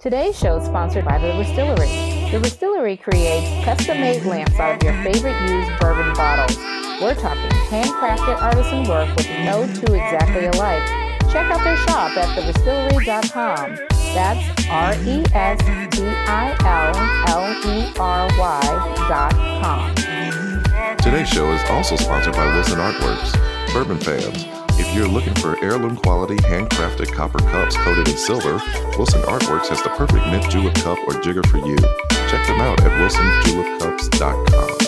Today's show is sponsored by The Restillery. The Restillery creates custom made lamps out of your favorite used bourbon bottles. We're talking handcrafted artisan work with no two exactly alike. Check out their shop at therestillery.com. That's R E S T I L L E R Y.com. Today's show is also sponsored by Wilson Artworks. Bourbon fans, if you're looking for heirloom quality handcrafted copper cups coated in silver, Wilson Artworks has the perfect mint julep cup or jigger for you. Check them out at wilsonjulepcups.com.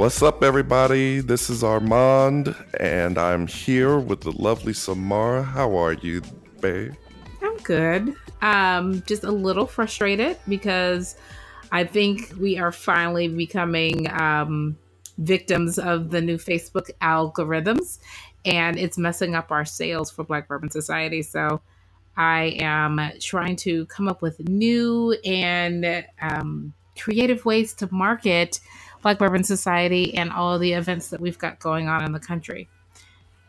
What's up, everybody? This is Armond, and I'm here with the lovely Samara. How are you, babe? I'm good. Um, just a little frustrated because I think we are finally becoming um, victims of the new Facebook algorithms, and it's messing up our sales for Black Bourbon Society. So I am trying to come up with new and um, creative ways to market Black Bourbon Society and all of the events that we've got going on in the country.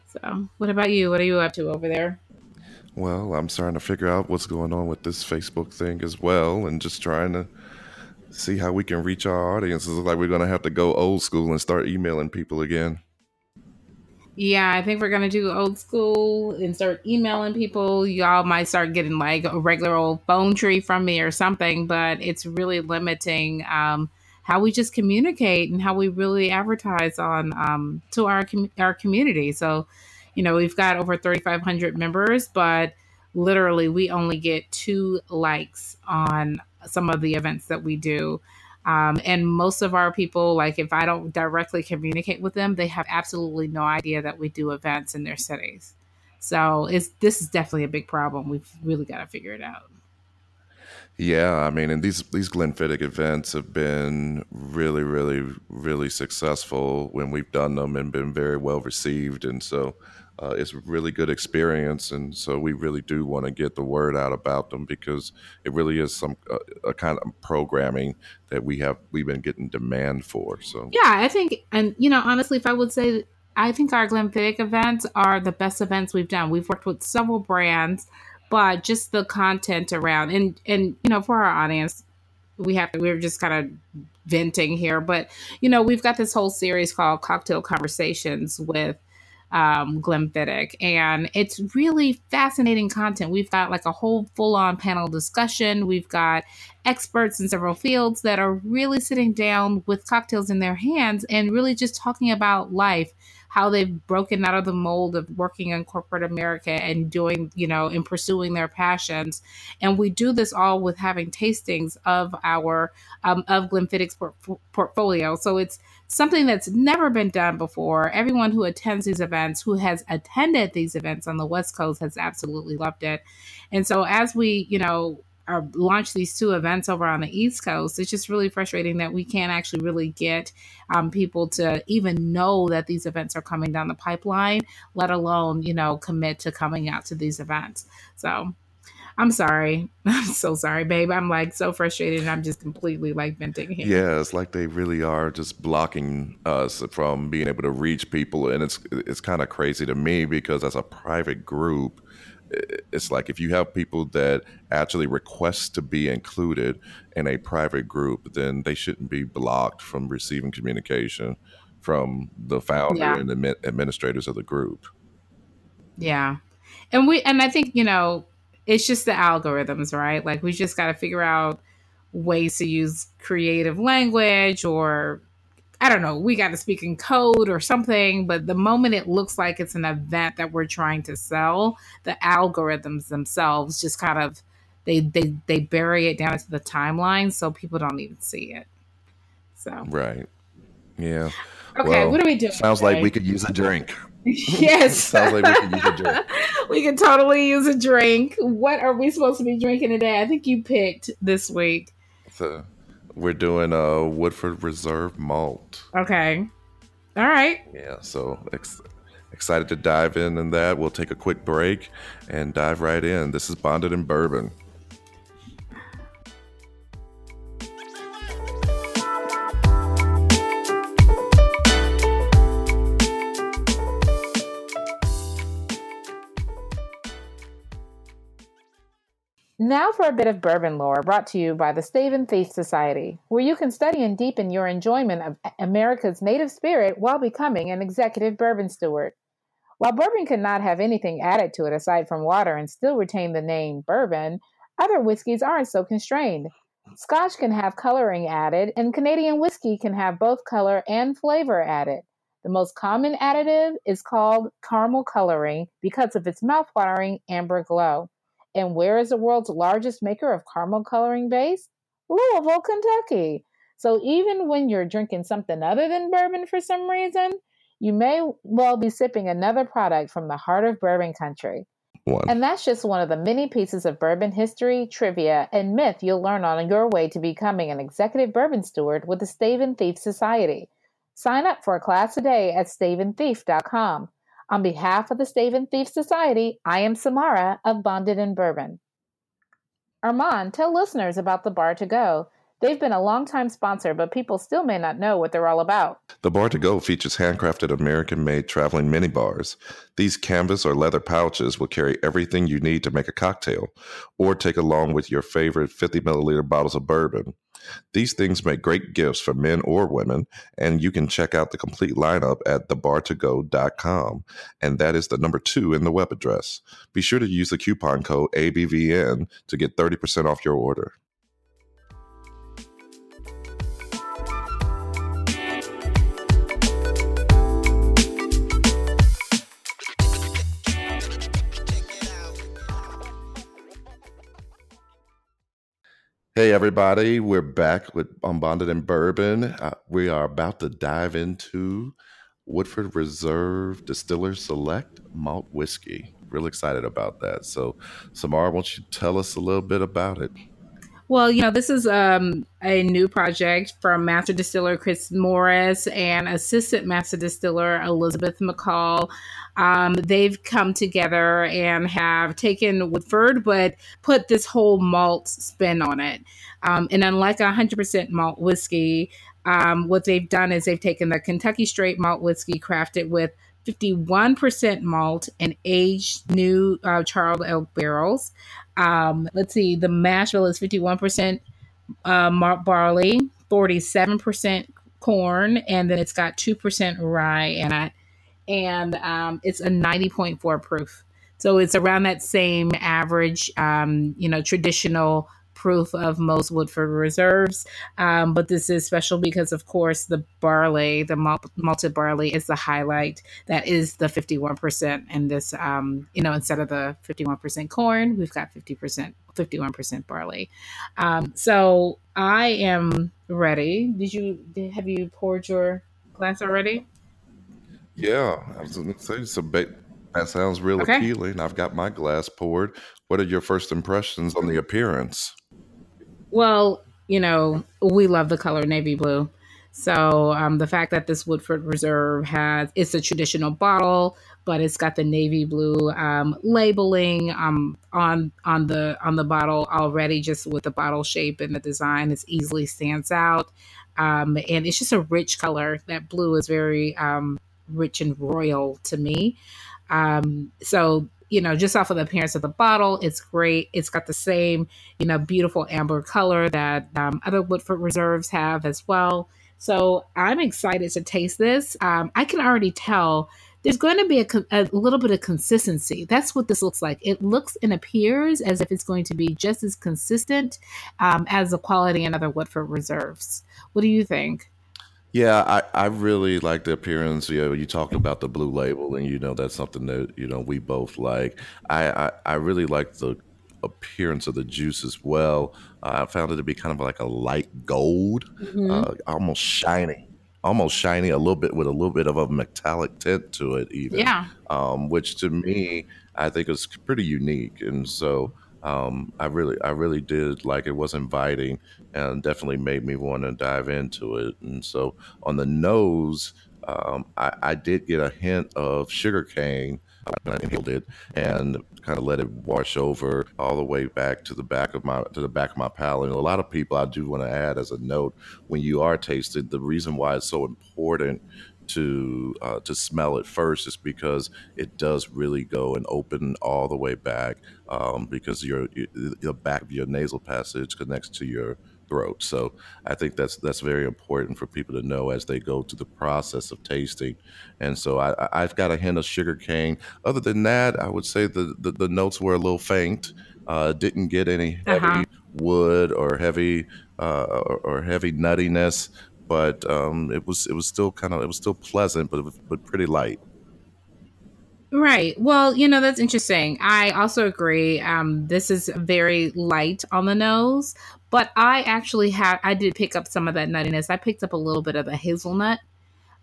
So, what about you? What are you up to over there? Well, I'm starting to figure out what's going on with this Facebook thing as well, and just trying to see how we can reach our audiences. It's like we're going to have to go old school and start emailing people again. Yeah, I think we're gonna do old school and start emailing people. Y'all might start getting like a regular old phone tree from me or something, but it's really limiting um, how we just communicate and how we really advertise on um, to our com- our community. So, you know, we've got over 3,500 members, but literally we only get two likes on some of the events that we do. Um, and most of our people, like if I don't directly communicate with them, they have absolutely no idea that we do events in their cities. So it's this is definitely a big problem. We've really got to figure it out. Yeah, I mean, and these these Glenfiddich events have been really, really, really successful when we've done them and been very well received, and so uh, it's a really good experience. And so we really do want to get the word out about them because it really is some uh, a kind of programming that we have we've been getting demand for. So Yeah, I think, and you know, honestly, if I would say, I think our Glenfiddich events are the best events we've done. We've worked with several brands, but just the content around, and and you know, for our audience, we have to we're just kind of venting here, but you know, we've got this whole series called Cocktail Conversations with um, Glenfiddich, and it's really fascinating content. We've got like a whole full on panel discussion. We've got experts in several fields that are really sitting down with cocktails in their hands and really just talking about life, how they've broken out of the mold of working in corporate America and doing, you know, and pursuing their passions. And we do this all with having tastings of our um, of Glenfiddich's port- portfolio. So it's something that's never been done before. Everyone who attends these events, who has attended these events on the West Coast, has absolutely loved it. And so as we, you know, are launch these two events over on the East Coast, it's just really frustrating that we can't actually really get um, people to even know that these events are coming down the pipeline, let alone, you know, commit to coming out to these events. So I'm sorry. I'm so sorry, babe. I'm like so frustrated. And I'm just completely like venting here. Yeah, it's like they really are just blocking us from being able to reach people, and it's it's kind of crazy to me because as a private group, it's like if you have people that actually request to be included in a private group, then they shouldn't be blocked from receiving communication from the founder Yeah. and the administrators of the group. Yeah. And we and I think, you know, it's just the algorithms, right? Like we just got to figure out ways to use creative language or I don't know, we got to speak in code or something, but the moment it looks like it's an event that we're trying to sell, the algorithms themselves just kind of they they they bury it down into the timeline so people don't even see it. So, Right. Yeah. okay, Well, what are we doing? Sounds like we could use a drink. yes. Sounds like we could use a drink. we could totally use a drink. What are we supposed to be drinking today? I think you picked this week. So we're doing a Woodford Reserve malt. Okay. All right. Yeah. So ex- excited to dive in in that. We'll take a quick break and dive right in. This is Bonded in Bourbon. Now for a bit of bourbon lore brought to you by the Stave and Thief Society, where you can study and deepen your enjoyment of America's native spirit while becoming an executive bourbon steward. While bourbon cannot have anything added to it aside from water and still retain the name bourbon, other whiskeys aren't so constrained. Scotch can have coloring added, and Canadian whiskey can have both color and flavor added. The most common additive is called caramel coloring because of its mouthwatering amber glow. And where is the world's largest maker of caramel coloring base? Louisville, Kentucky. So even when you're drinking something other than bourbon for some reason, you may well be sipping another product from the heart of bourbon country. One. And that's just one of the many pieces of bourbon history, trivia, and myth you'll learn on your way to becoming an executive bourbon steward with the Stave and Thief Society. Sign up for a class today at staveandthief.com. On behalf of the Stave and Thief Society, I am Samara of Bonded and Bourbon. Armond, tell listeners about the Bar to Go. They've been a long-time sponsor, but people still may not know what they're all about. The Bar to Go features handcrafted American made traveling mini bars. These canvas or leather pouches will carry everything you need to make a cocktail or take along with your favorite 50 milliliter bottles of bourbon. These things make great gifts for men or women, and you can check out the complete lineup at thebar2go.com. And that is the number two in the web address. Be sure to use the coupon code ABVN to get 30% off your order. Hey, everybody, we're back with Unbonded and Bourbon. Uh, we are about to dive into Woodford Reserve Distiller Select Malt Whiskey. Real excited about that. So, Samara, won't you tell us a little bit about it? Well, you know, this is um, a new project from Master Distiller Chris Morris and Assistant Master Distiller Elizabeth McCall. Um, they've come together and have taken Woodford, but put this whole malt spin on it. Um, and unlike a 100% malt whiskey, um, what they've done is they've taken the Kentucky straight malt whiskey crafted with 51% malt and aged new uh, charred oak barrels. Um, let's see, the mash bill is 51% uh, malt barley, 47% corn, and then it's got 2% rye in it. And um, it's a 90.4 proof. So it's around that same average, um, you know, traditional proof of most Woodford reserves. Um, but this is special because, of course, the barley, the malted barley, is the highlight. That is the 51%. And this, um, you know, instead of the 51% corn, we've got 50%, 51% barley. Um, so I am ready. Did you, have you poured your glass already? Yeah, I was going to say some ba- that sounds real okay. appealing. I've got my glass poured. What are your first impressions on the appearance? Well, you know, we love the color navy blue. So um, the fact that this Woodford Reserve has it's a traditional bottle, but it's got the navy blue um, labeling um, on on the on the bottle already, just with the bottle shape and the design, it easily stands out. Um, and it's just a rich color. That blue is very um, rich and royal to me. Um, so you know, just off of the appearance of the bottle, it's great. It's got the same, you know, beautiful amber color that um, other Woodford Reserves have as well. So I'm excited to taste this. Um, I can already tell there's going to be a, a, little bit of consistency. That's what this looks like. It looks and appears as if it's going to be just as consistent um, as the quality in other Woodford Reserves. What do you think? Yeah, I, I really like the appearance. You know, you talked about the blue label, and you know that's something that you know we both like. I I, I really like the appearance of the juice as well. Uh, I found it to be kind of like a light gold, mm-hmm. uh, almost shiny, almost shiny, a little bit with a little bit of a metallic tint to it, even. Yeah. Um, which to me, I think is pretty unique, and so um, I really, I really did like it. Was inviting and definitely made me want to dive into it. And so on the nose, um, I, I, did get a hint of sugar cane. I inhaled it and kind of let it wash over all the way back to the back of my to the back of my palate. And a lot of people, I do want to add as a note, when you are tasted, the reason why it's so important to uh, to smell it first is because it does really go and open all the way back um, because your, the back of your nasal passage connects to your throat. So I think that's that's very important for people to know as they go through the process of tasting. And so I, I've got a hint of sugar cane. Other than that, I would say the the, the notes were a little faint. Uh, didn't get any heavy uh-huh. wood or heavy uh, or, or, heavy nuttiness but um, it was it was still kind of it was still pleasant, but but pretty light. Right. Well, you know that's interesting. I also agree. Um, this is very light on the nose, but I actually have I did pick up some of that nuttiness. I picked up a little bit of the hazelnut,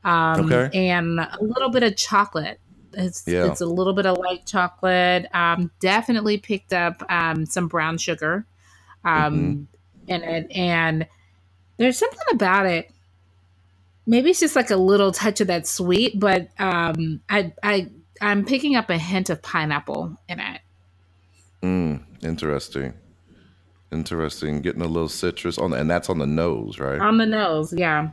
um, okay. and a little bit of chocolate. It's yeah. it's a little bit of light chocolate. Um, definitely picked up um, some brown sugar, um, mm-hmm. in it, and there's something about it maybe it's just like a little touch of that sweet, but um, I I I'm picking up a hint of pineapple in it. Mm, interesting. Interesting. Getting a little citrus on, and that's on the nose, right? On the nose, yeah.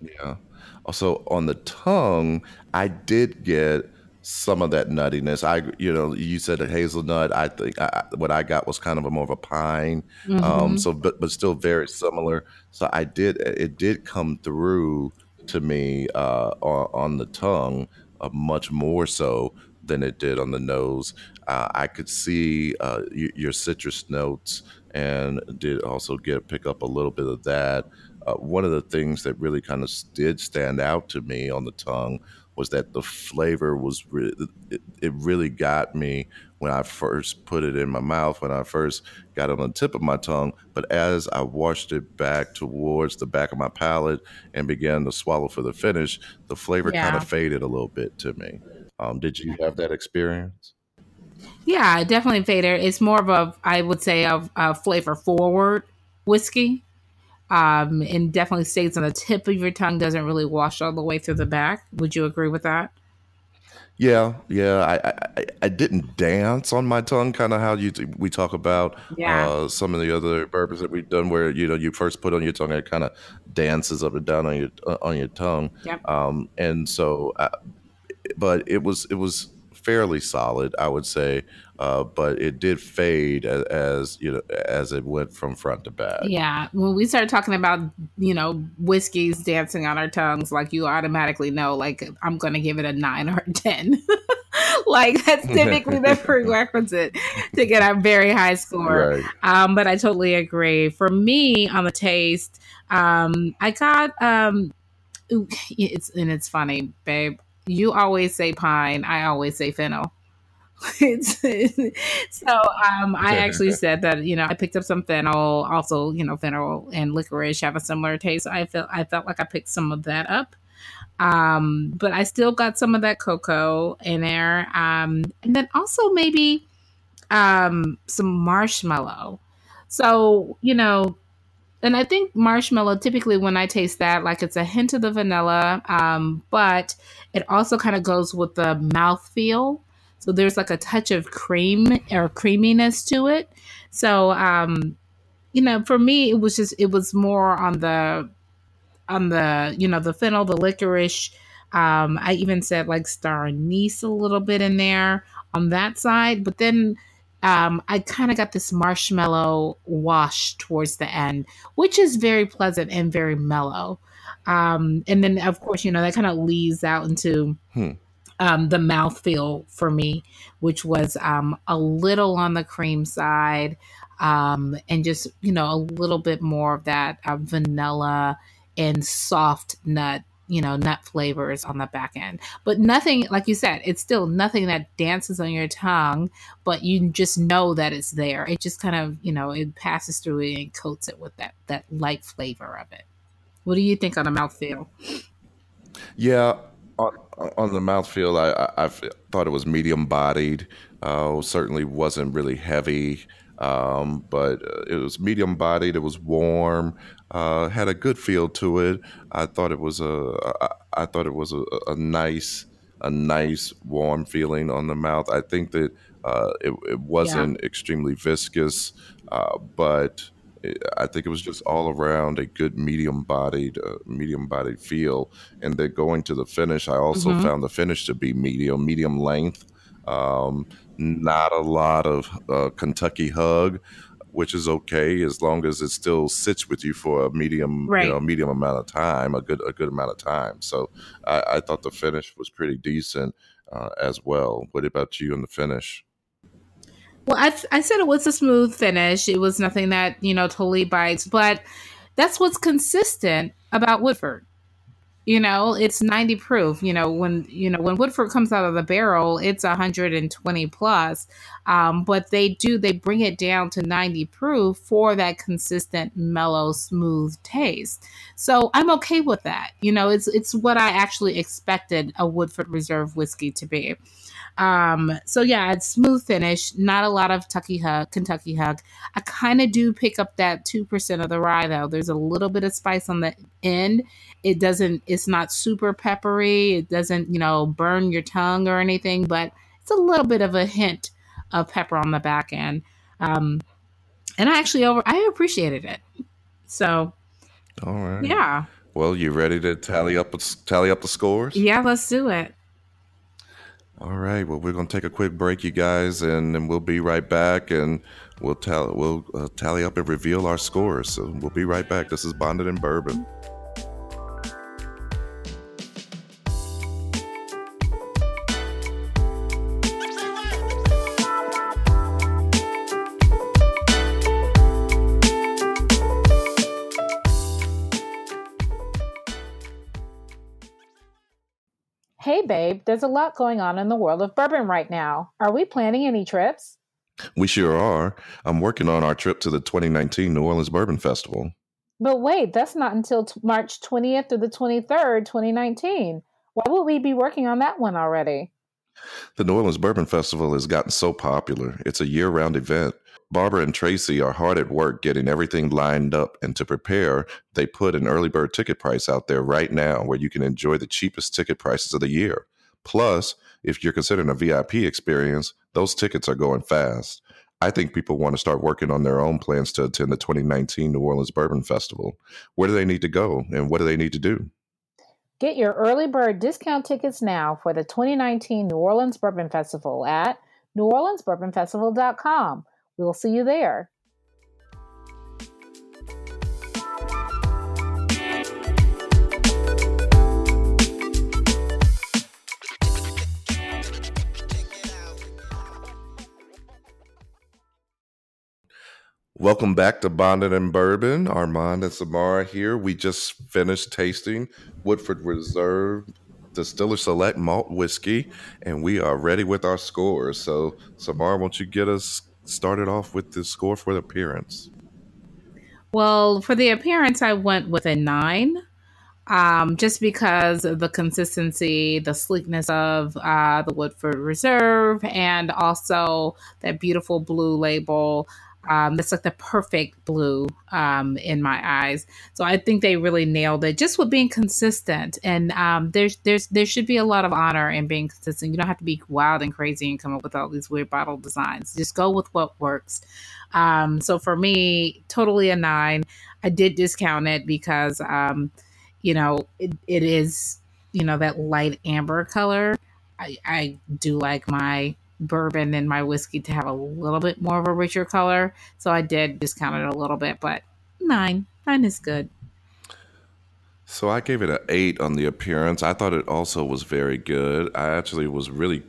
Yeah. Also on the tongue, I did get some of that nuttiness. I, you know, you said a hazelnut. I think I, what I got was kind of a more of a pine. Um, mm-hmm. Um, so, but but still very similar. So I did. It did come through to me uh, on, on the tongue, uh, much more so than it did on the nose. Uh, I could see uh, y- your citrus notes, and did also get pick up a little bit of that. Uh, one of the things that really kind of did stand out to me on the tongue was that the flavor was re- it, it really got me when I first put it in my mouth, when I first got it on the tip of my tongue. But as I washed it back towards the back of my palate and began to swallow for the finish, the flavor yeah. kind of faded a little bit to me. Um, did you have that experience? Yeah, definitely faded. It's more of a, I would say, a, a flavor forward whiskey um, and definitely stays on the tip of your tongue, doesn't really wash all the way through the back. Would you agree with that? Yeah, yeah. I, I, I didn't dance on my tongue, kind of how you we talk about yeah. uh, some of the other bourbons that we've done, where you know you first put on your tongue, it kind of dances up and down on your uh, on your tongue. Yep. Um, and so, uh, but it was it was fairly solid, I would say uh, but it did fade as, as, you know as it went from front to back. Yeah, when we started talking about you know whiskeys dancing on our tongues, like you automatically know, like I'm going to give it a nine or a ten. like that's typically the prerequisite to get a very high score. Right. Um, but I totally agree. For me, on the taste, um, I got um, it's and it's funny, babe. You always say pine. I always say fennel. so um, I actually said that you know I picked up some fennel, also you know fennel and licorice have a similar taste. I felt I felt like I picked some of that up, um, but I still got some of that cocoa in there, um, and then also maybe um, some marshmallow. So you know, and I think marshmallow typically when I taste that, like it's a hint of the vanilla, um, but it also kind of goes with the mouth feel so there's like a touch of cream or creaminess to it. So um, you know, for me it was just it was more on the on the, you know, the fennel, the licorice. Um, I even said like star anise a little bit in there on that side, but then um, I kind of got this marshmallow wash towards the end, which is very pleasant and very mellow. Um, and then, of course, you know, that kind of leads out into hmm um, the mouthfeel for me, which was um, a little on the cream side um, and just, you know, a little bit more of that uh, vanilla and soft nut, you know, nut flavors on the back end. But nothing, like you said, it's still nothing that dances on your tongue, but you just know that it's there. It just kind of, you know, it passes through it and coats it with that, that light flavor of it. What do you think on the mouthfeel? Yeah, on, on the mouthfeel, I, I, I, thought it was medium bodied. Uh, certainly wasn't really heavy, um, but uh, it was medium bodied. It was warm. Uh, had a good feel to it. I thought it was a. I thought it was a, a nice, a nice warm feeling on the mouth. I think that uh, it, it wasn't extremely viscous, uh, but it, I think it was just all around a good medium bodied, uh, medium bodied feel. And then going to the finish, I also hmm found the finish to be medium, medium length. Um, not a lot of uh, Kentucky hug, which is okay as long as it still sits with you for a medium, you know, medium amount of time, a good a good amount of time. So I, I thought the finish was pretty decent uh, as well. What about you in the finish? Well, I, I said it was a smooth finish. It was nothing that, you know, totally bites, but that's what's consistent about Woodford. You know, it's 90 proof. You know, when you know when Woodford comes out of the barrel, it's 120 plus. Um, but they do they bring it down to 90 proof for that consistent, mellow, smooth taste. So I'm okay with that. You know, it's it's what I actually expected a Woodford Reserve whiskey to be. Um, so yeah, it's smooth finish, not a lot of Tucky hug, Kentucky hug. I kind of do pick up that two percent of the rye though. There's a little bit of spice on the end. It doesn't. It's not super peppery. It doesn't, you know, burn your tongue or anything, but it's a little bit of a hint of pepper on the back end. Um, and I actually over I appreciated it. So All right. yeah, Well, you ready to tally up tally up the scores? yeah, let's do it. All right. Well, we're gonna take a quick break, you guys, and then we'll be right back, and we'll tell we'll uh, tally up and reveal our scores. So we'll be right back. This is Bonded in Bourbon. There's a lot going on in the world of bourbon right now. Are we planning any trips? We sure are. I'm working on our trip to the 2019 New Orleans Bourbon Festival. But wait, that's not until t- March 20th through the 23rd, 2019. Why would we be working on that one already? The New Orleans Bourbon Festival has gotten so popular. It's a year round event. Barbara and Tracy are hard at work getting everything lined up, and to prepare, they put an early bird ticket price out there right now where you can enjoy the cheapest ticket prices of the year. Plus, if you're considering a VIP experience, those tickets are going fast. I think people want to start working on their own plans to attend the 2019 New Orleans Bourbon Festival. Where do they need to go, and what do they need to do? Get your early bird discount tickets now for the 2019 New Orleans Bourbon Festival at neworleansbourbonfestival.com. We'll see you there. Welcome back to Bonded and Bourbon. Armond and Samara here. We just finished tasting Woodford Reserve Distiller Select Malt Whiskey, and we are ready with our scores. So, Samara, won't you get us started off with the score for the appearance? Well, for the appearance, I went with a nine. Um, just because of the consistency, the sleekness of uh, the Woodford Reserve, and also that beautiful blue label. Um, that's like the perfect blue um, in my eyes. So I think they really nailed it, just with being consistent. And um, there's there's there should be a lot of honor in being consistent. You don't have to be wild and crazy and come up with all these weird bottle designs. Just go with what works. Um, so for me, totally a nine. I did discount it because um, you know it, it is you know that light amber color. I, I do like my bourbon and my whiskey to have a little bit more of a richer color. So I did discount it a little bit, but nine. Nine is good. So I gave it an eight on the appearance. I thought it also was very good. I actually was really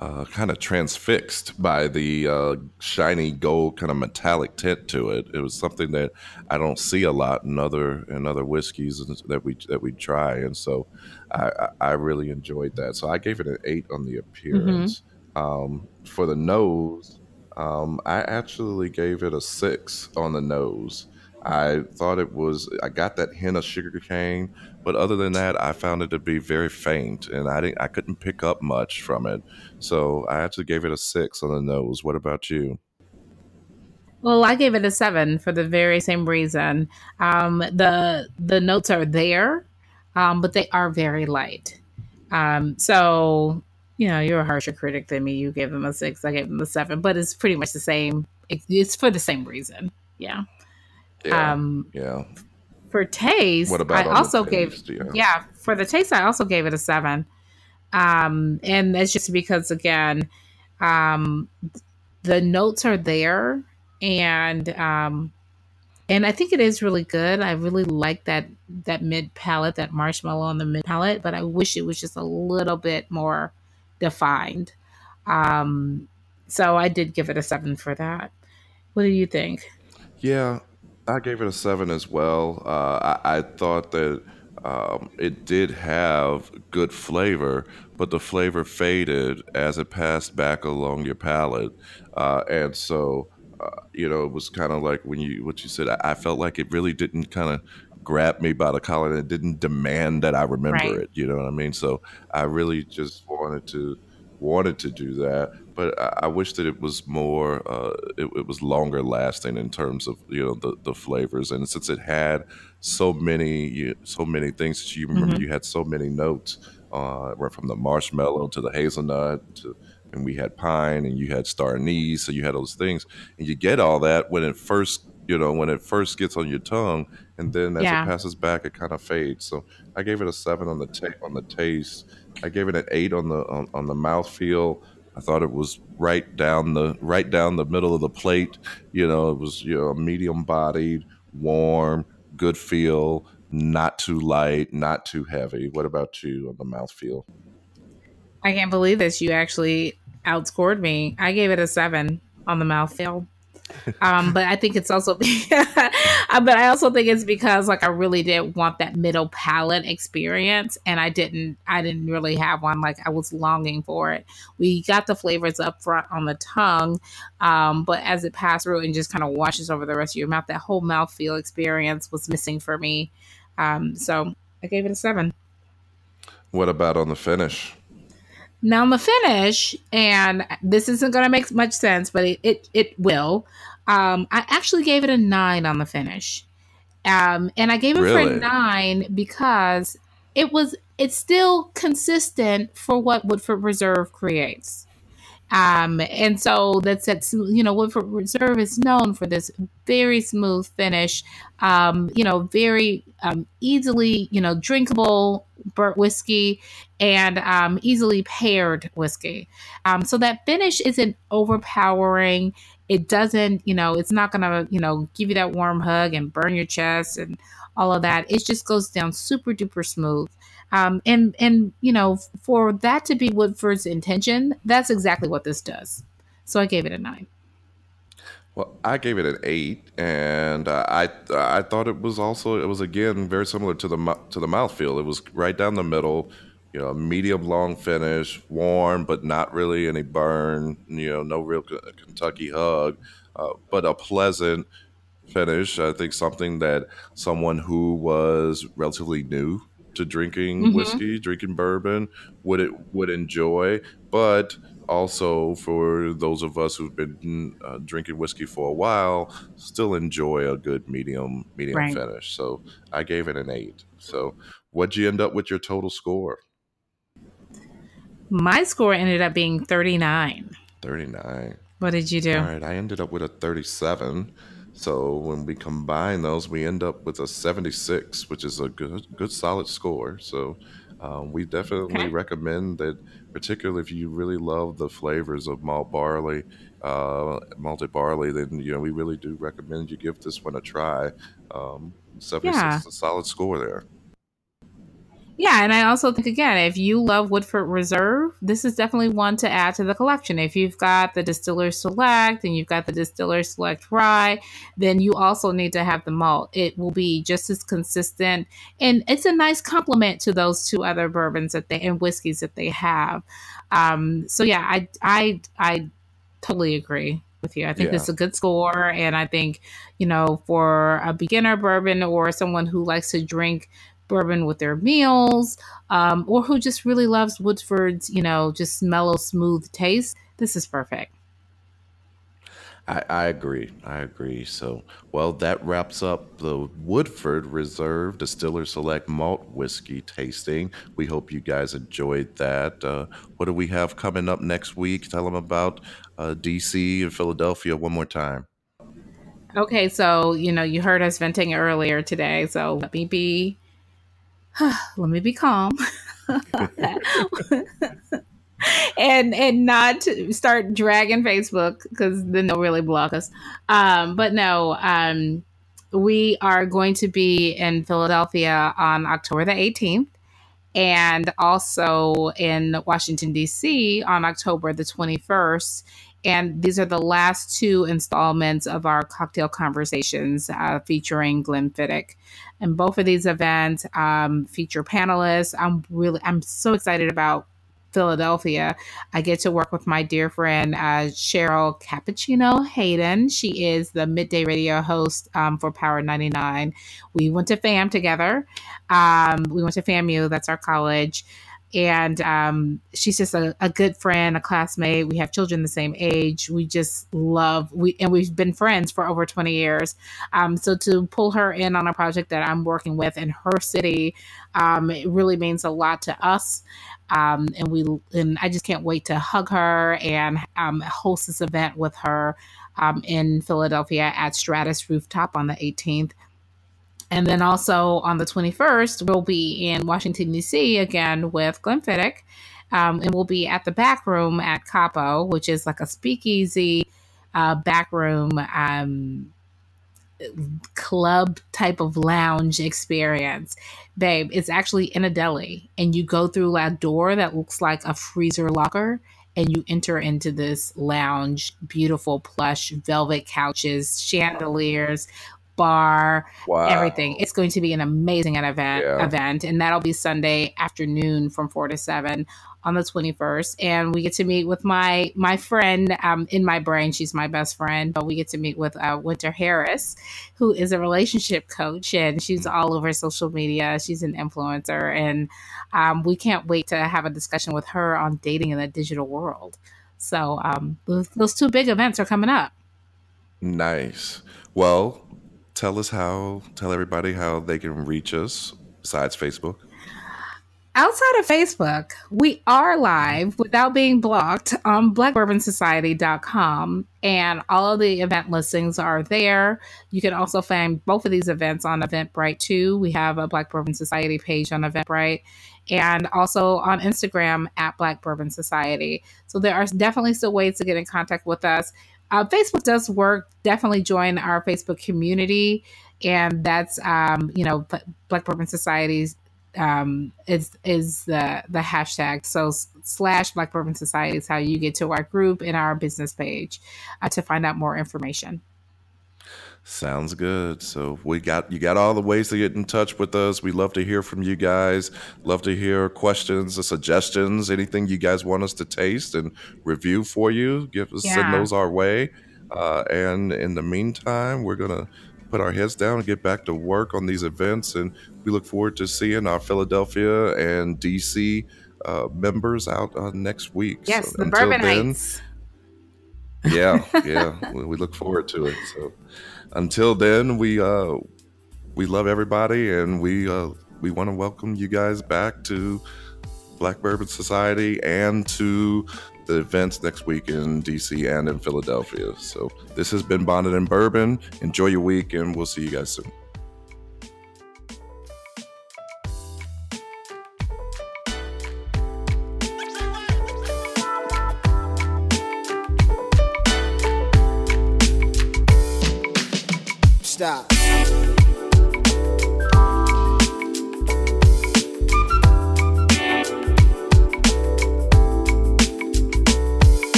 uh, kind of transfixed by the uh, shiny gold kind of metallic tint to it. It was something that I don't see a lot in other in other whiskeys that we that we try, and so I, I I really enjoyed that. So I gave it an eight on the appearance. Um, for the nose, um, I actually gave it a six on the nose. I thought it was. I got that hint of sugar cane, but other than that, I found it to be very faint, and I didn't. I couldn't pick up much from it. So I actually gave it a six on the nose. What about you? Well, I gave it a seven for the very same reason. Um, the the notes are there. um, but they are very light. Um, so you know, you're a harsher critic than me. You gave them a six, I gave them a seven, but it's pretty much the same. It's for the same reason. Yeah. Yeah. Um, yeah. For taste, what about I also gave yeah. yeah for the taste. I also gave it a seven, um, and that's just because again, um, the notes are there, and um, and I think it is really good. I really like that that mid palate, that marshmallow on the mid palate, but I wish it was just a little bit more defined. Um, so I did give it a seven for that. What do you think? Yeah, I gave it a seven as well. Uh, I, I, thought that um, it did have good flavor, but the flavor faded as it passed back along your palate, uh, and so uh, you know it was kind of like when you what you said. I, I felt like it really didn't kind of grab me by the collar and didn't demand that I remember right. it. You know what I mean? So I really just wanted to wanted to do that, but I, I wish that it was more, uh, it, it, was longer lasting in terms of you know the, the flavors. And since it had so many so many things, that you remember mm-hmm. you had so many notes, uh, from the marshmallow to the hazelnut to and we had pine and you had star anise, so you had those things, and you get all that when it first you know when it first gets on your tongue and then as yeah. it passes back it kind of fades. So i gave it a seven on the ta- on the taste. I gave it an eight on the on, on the mouth feel i thought it was right down the right down the middle of the plate. You know it was you know medium bodied warm good feel not too light not too heavy. What about you on the mouth feel i can't believe this. You actually outscored me. I gave it a seven on the mouth feel um, but I think it's also, uh, but I also think it's because like I really did want that middle palate experience, and I didn't, I didn't really have one. Like I was longing for it. We got the flavors up front on the tongue, um, but as it passed through and just kind of washes over the rest of your mouth, that whole mouth feel experience was missing for me. Um, so I gave it a seven. What about on the finish? Now I'm a finish, and this isn't going to make much sense, but it it, it will. Um, I actually gave it a nine on the finish, um, and I gave it really? for a nine because it was it's still consistent for what Woodford Reserve creates. Um, and so that's that's you know Woodford Reserve is known for this very smooth finish, um, you know, very um, easily you know drinkable burnt whiskey and um, easily paired whiskey. Um, so that finish isn't overpowering. It doesn't, you know, it's not gonna, you know, give you that warm hug and burn your chest and all of that. It just goes down super duper smooth. Um, and and you know, for that to be Woodford's intention, that's exactly what this does. So I gave it a nine. Well, I gave it an eight, and uh, I I thought it was also it was again very similar to the to the mouthfeel. It was right down the middle, you know, medium long finish, warm but not really any burn. You know, no real Kentucky hug, uh, but a pleasant finish. I think something that someone who was relatively new to drinking mm-hmm. whiskey, drinking bourbon, would it would enjoy. But also for those of us who've been uh, drinking whiskey for a while, still enjoy a good medium medium right. finish. So I gave it an eight. So what'd you end up with your total score? My score ended up being thirty nine. Thirty nine. What did you do? All right, I ended up with a thirty seven. So when we combine those, we end up with a 76, which is a good, good solid score. So um, we definitely okay. recommend that, particularly if you really love the flavors of malt barley, uh, malted barley, then you know we really do recommend you give this one a try. Um, 76 yeah. is a solid score there. Yeah, and I also think again, if you love Woodford Reserve, this is definitely one to add to the collection. If you've got the Distiller Select and you've got the Distiller Select Rye, then you also need to have the malt. It will be just as consistent, and it's a nice complement to those two other bourbons that they and whiskeys that they have. Um, so yeah, I I I totally agree with you. I think yeah. this is a good score, and I think you know for a beginner bourbon or someone who likes to drink bourbon with their meals, um, or who just really loves Woodford's, you know, just mellow, smooth taste, this is perfect. I, I, agree. I agree. So, well, that wraps up the Woodford Reserve Distiller Select Malt Whiskey tasting. We hope you guys enjoyed that. Uh, what do we have coming up next week? Tell them about uh, DC and Philadelphia one more time. Okay, so you know you heard us venting earlier today, so let me be, let me be calm. and and not start dragging Facebook because then they'll really block us. Um, but no, um, we are going to be in Philadelphia on October the 18th and also in Washington, D.C. on October the 21st. And these are the last two installments of our cocktail conversations uh, featuring Glenfiddich. And both of these events um, feature panelists. I'm really, I'm so excited about Philadelphia, I get to work with my dear friend uh, Cheryl Cappuccino Hayden. She is the midday radio host um, for Power 99. We went to FAM together. Um, we went to FAMU, that's our college. And um, she's just a, a, good friend, a classmate. We have children the same age. We just love we and we've been friends for over 20 years. Um, so to pull her in on a project that I'm working with in her city, um, it really means a lot to us. Um, and we and I just can't wait to hug her and um, host this event with her um, in Philadelphia at Stratus Rooftop on the 18th. And then also on the 21st, we'll be in Washington, D.C. again with Glenfiddich. Um, and we'll be at the back room at Capo, which is like a speakeasy uh, back room um, club type of lounge experience. Babe, it's actually in a deli, and you go through a door that looks like a freezer locker, and you enter into this lounge, beautiful plush velvet couches, chandeliers, bar, wow. everything. It's going to be an amazing event yeah. event, and that'll be Sunday afternoon from four to seven on the 21st and we get to meet with my my friend um, in my brain she's my best friend but we get to meet with uh, winter harris who is a relationship coach and she's mm. all over social media she's an influencer and um, we can't wait to have a discussion with her on dating in the digital world so um, those, those two big events are coming up nice well tell us how tell everybody how they can reach us besides facebook Outside of Facebook, we are live without being blocked on blackbourbonsociety.com and all of the event listings are there. You can also find both of these events on Eventbrite too. We have a Black Bourbon Society page on Eventbrite and also on Instagram at Black Bourbon Society. So there are definitely still ways to get in contact with us. Uh, Facebook does work. Definitely join our Facebook community and that's um, you know Black Bourbon Society's um, is is the the hashtag. So slash Black Bourbon Society is how you get to our group and our business page uh, to find out more information. Sounds good. So we got you got all the ways to get in touch with us. We love to hear from you guys. Love to hear questions or suggestions, anything you guys want us to taste and review for you. Give us yeah. send those our way. Uh, and in the meantime, we're gonna put our heads down and get back to work on these events. And we look forward to seeing our Philadelphia and DC uh, members out uh, next week. Yes, so the Bourbonites. yeah, yeah, we, we, look forward to it. So until then, we uh, we love everybody, and we uh, we want to welcome you guys back to Black Bourbon Society and to the events next week in DC and in Philadelphia. So this has been Bonded in Bourbon. Enjoy your week, and we'll see you guys soon.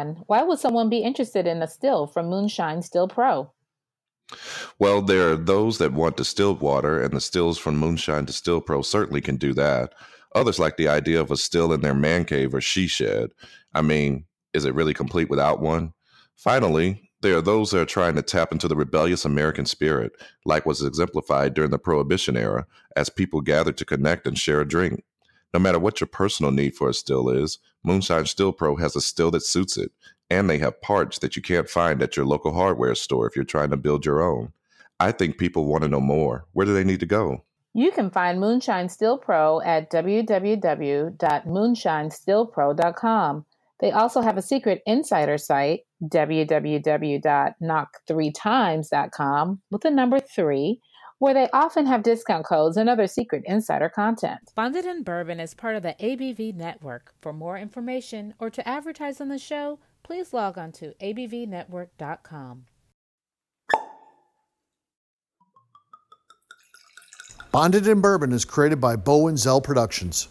Armond, why would someone be interested in a still from Moonshine Still Pro? Well, there are those that want distilled water, and the stills from Moonshine Still Pro certainly can do that. Others like the idea of a still in their man cave or she shed. I mean, is it really complete without one? Finally, there are those that are trying to tap into the rebellious American spirit, like was exemplified during the Prohibition era, as people gathered to connect and share a drink. No matter what your personal need for a still is, Moonshine Still Pro has a still that suits it, and they have parts that you can't find at your local hardware store if you're trying to build your own. I think people want to know more. Where do they need to go? You can find Moonshine Still Pro at www.moonshinestillpro.com. They also have a secret insider site, www.knock3times.com, with the number three, where they often have discount codes and other secret insider content. Bonded and Bourbon is part of the ABV network. For more information or to advertise on the show, please log on to abvnetwork.com. Bonded and Bourbon is created by Beaux and Zel Productions.